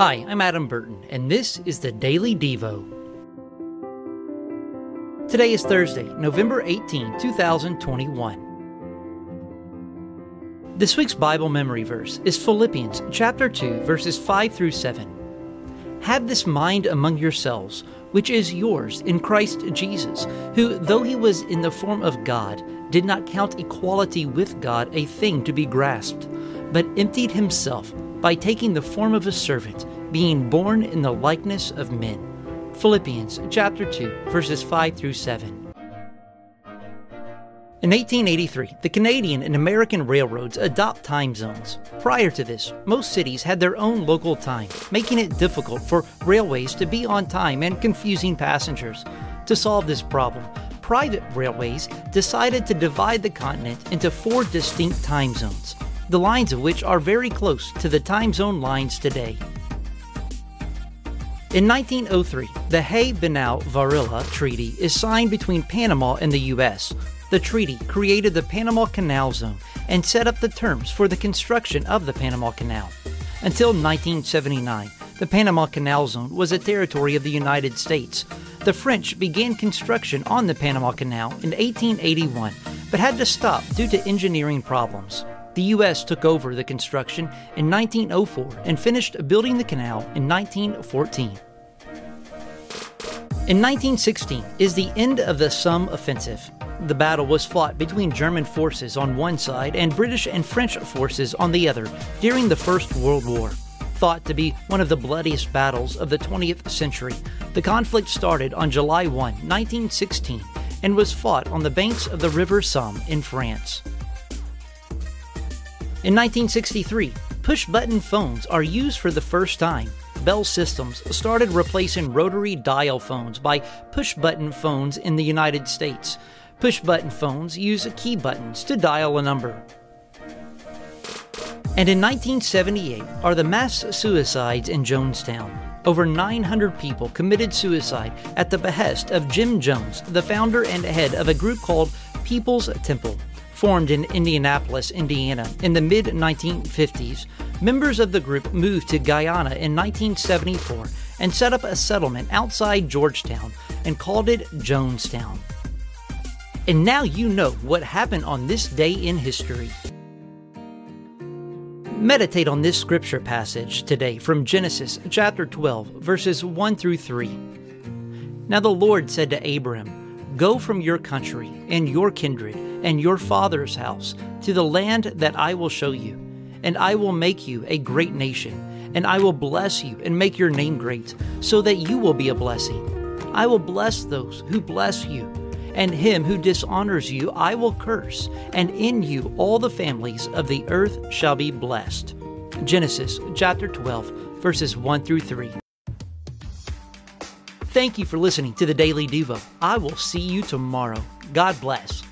Hi, I'm Adam Burton, and this is the Daily Devo. Today is Thursday, November 18, 2021. This week's Bible memory verse is Philippians chapter 2, verses 5 through 7. Have this mind among yourselves, which is yours in Christ Jesus, who, though he was in the form of God, did not count equality with God a thing to be grasped, but emptied himself by taking the form of a servant, being born in the likeness of men. Philippians chapter 2, verses 5 through 7. In 1883, the Canadian and American railroads adopt time zones. Prior to this, most cities had their own local time, making it difficult for railways to be on time and confusing passengers. To solve this problem, private railways decided to divide the continent into four distinct time zones, the lines of which are very close to the time zone lines today. In 1903, the Hay-Bunau-Varilla Treaty is signed between Panama and the U.S., the treaty created the Panama Canal Zone and set up the terms for the construction of the Panama Canal. Until 1979, the Panama Canal Zone was a territory of the United States. The French began construction on the Panama Canal in 1881, but had to stop due to engineering problems. The U.S. took over the construction in 1904 and finished building the canal in 1914. In 1916 is the end of the Somme Offensive. The battle was fought between German forces on one side and British and French forces on the other during the First World War. Thought to be one of the bloodiest battles of the 20th century, the conflict started on July 1, 1916, and was fought on the banks of the River Somme in France. In 1963, push button phones are used for the first time. Bell Systems started replacing rotary dial phones by push button phones in the United States. Push button phones use key buttons to dial a number. And in 1978 are the mass suicides in Jonestown. Over 900 people committed suicide at the behest of Jim Jones, the founder and head of a group called People's Temple. Formed in Indianapolis, Indiana in the mid 1950s, members of the group moved to Guyana in 1974 and set up a settlement outside Georgetown and called it Jonestown. And now you know what happened on this day in history. Meditate on this scripture passage today from Genesis chapter 12, verses 1 through 3. Now the Lord said to Abram, Go from your country and your kindred and your father's house to the land that I will show you, and I will make you a great nation, and I will bless you and make your name great, so that you will be a blessing. I will bless those who bless you and him who dishonors you I will curse, and in you all the families of the earth shall be blessed. Genesis chapter 12, verses 1 through 3. Thank you for listening to the Daily Devo. I will see you tomorrow. God bless.